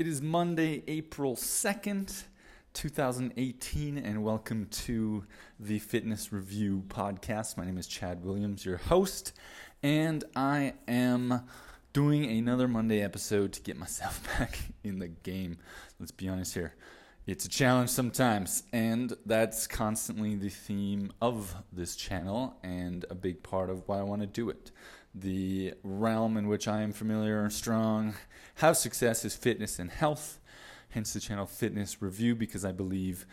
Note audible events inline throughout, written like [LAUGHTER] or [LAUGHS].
It is Monday, April 2nd, 2018, and welcome to the Fitness Review Podcast. My name is Chad Williams, your host, and I am doing another Monday episode to get myself [LAUGHS] back in the game. Let's be honest here. It's a challenge sometimes, and that's constantly the theme of this channel and a big part of why I want to do it. The realm in which I am familiar and strong, have success is fitness and health, hence the channel Fitness Review, because I believe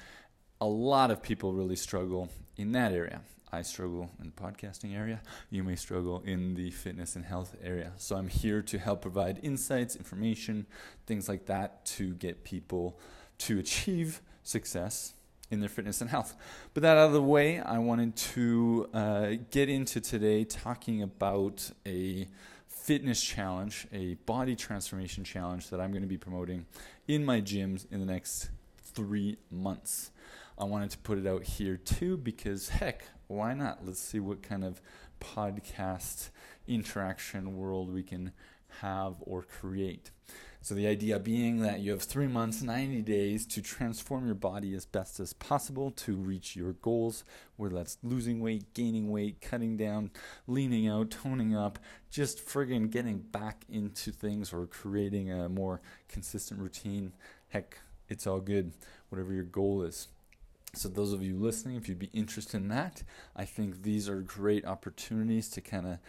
a lot of people really struggle in that area. I struggle in the podcasting area. You may struggle in the fitness and health area. So I'm here to help provide insights, information, things like that to get people to achieve success in their fitness and health. But that out of the way, I wanted to uh, get into today talking about a fitness challenge, a body transformation challenge that I'm going to be promoting in my gyms in the next three months. I wanted to put it out here too because, heck, why not? Let's see what kind of podcast interaction world we can have or create. So, the idea being that you have three months, 90 days to transform your body as best as possible to reach your goals, whether that's losing weight, gaining weight, cutting down, leaning out, toning up, just friggin' getting back into things or creating a more consistent routine. Heck, it's all good, whatever your goal is. So, those of you listening, if you'd be interested in that, I think these are great opportunities to kind of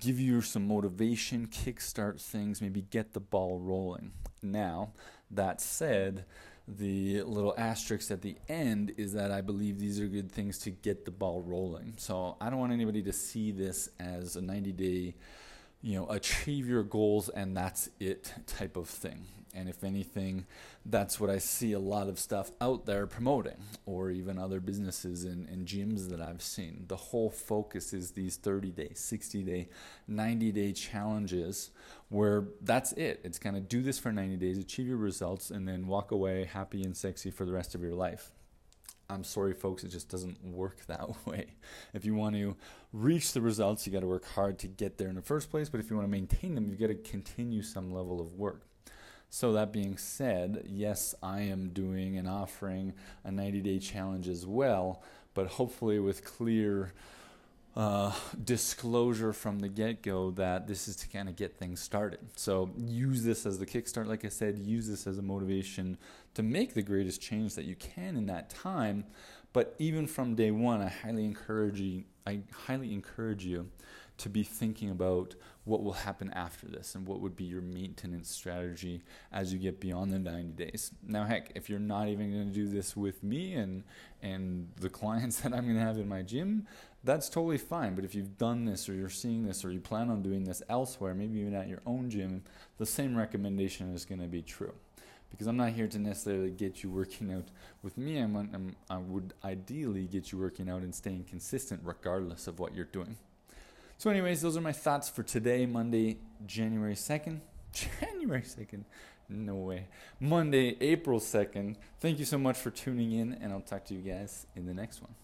give you some motivation, kickstart things, maybe get the ball rolling. Now, that said, the little asterisk at the end is that I believe these are good things to get the ball rolling. So I don't want anybody to see this as a 90 day, you know, achieve your goals and that's it type of thing. And if anything, that's what I see a lot of stuff out there promoting, or even other businesses and, and gyms that I've seen. The whole focus is these 30 day, 60 day, 90 day challenges where that's it. It's kind of do this for 90 days, achieve your results, and then walk away happy and sexy for the rest of your life. I'm sorry, folks, it just doesn't work [LAUGHS] that way. If you want to reach the results, you got to work hard to get there in the first place. But if you want to maintain them, you've got to continue some level of work. So, that being said, yes, I am doing and offering a 90 day challenge as well, but hopefully with clear uh, disclosure from the get go that this is to kind of get things started. So, use this as the kickstart, like I said, use this as a motivation to make the greatest change that you can in that time. But even from day one, I highly encourage you, I highly encourage you to be thinking about what will happen after this and what would be your maintenance strategy as you get beyond the 90 days. Now, heck, if you're not even going to do this with me and and the clients [LAUGHS] that I'm going to have in my gym, that's totally fine. But if you've done this or you're seeing this or you plan on doing this elsewhere, maybe even at your own gym, the same recommendation is going to be true. Because I'm not here to necessarily get you working out with me. I'm, I'm, I would ideally get you working out and staying consistent regardless of what you're doing. So, anyways, those are my thoughts for today, Monday, January 2nd. [LAUGHS] January 2nd. No way. Monday, April 2nd. Thank you so much for tuning in, and I'll talk to you guys in the next one.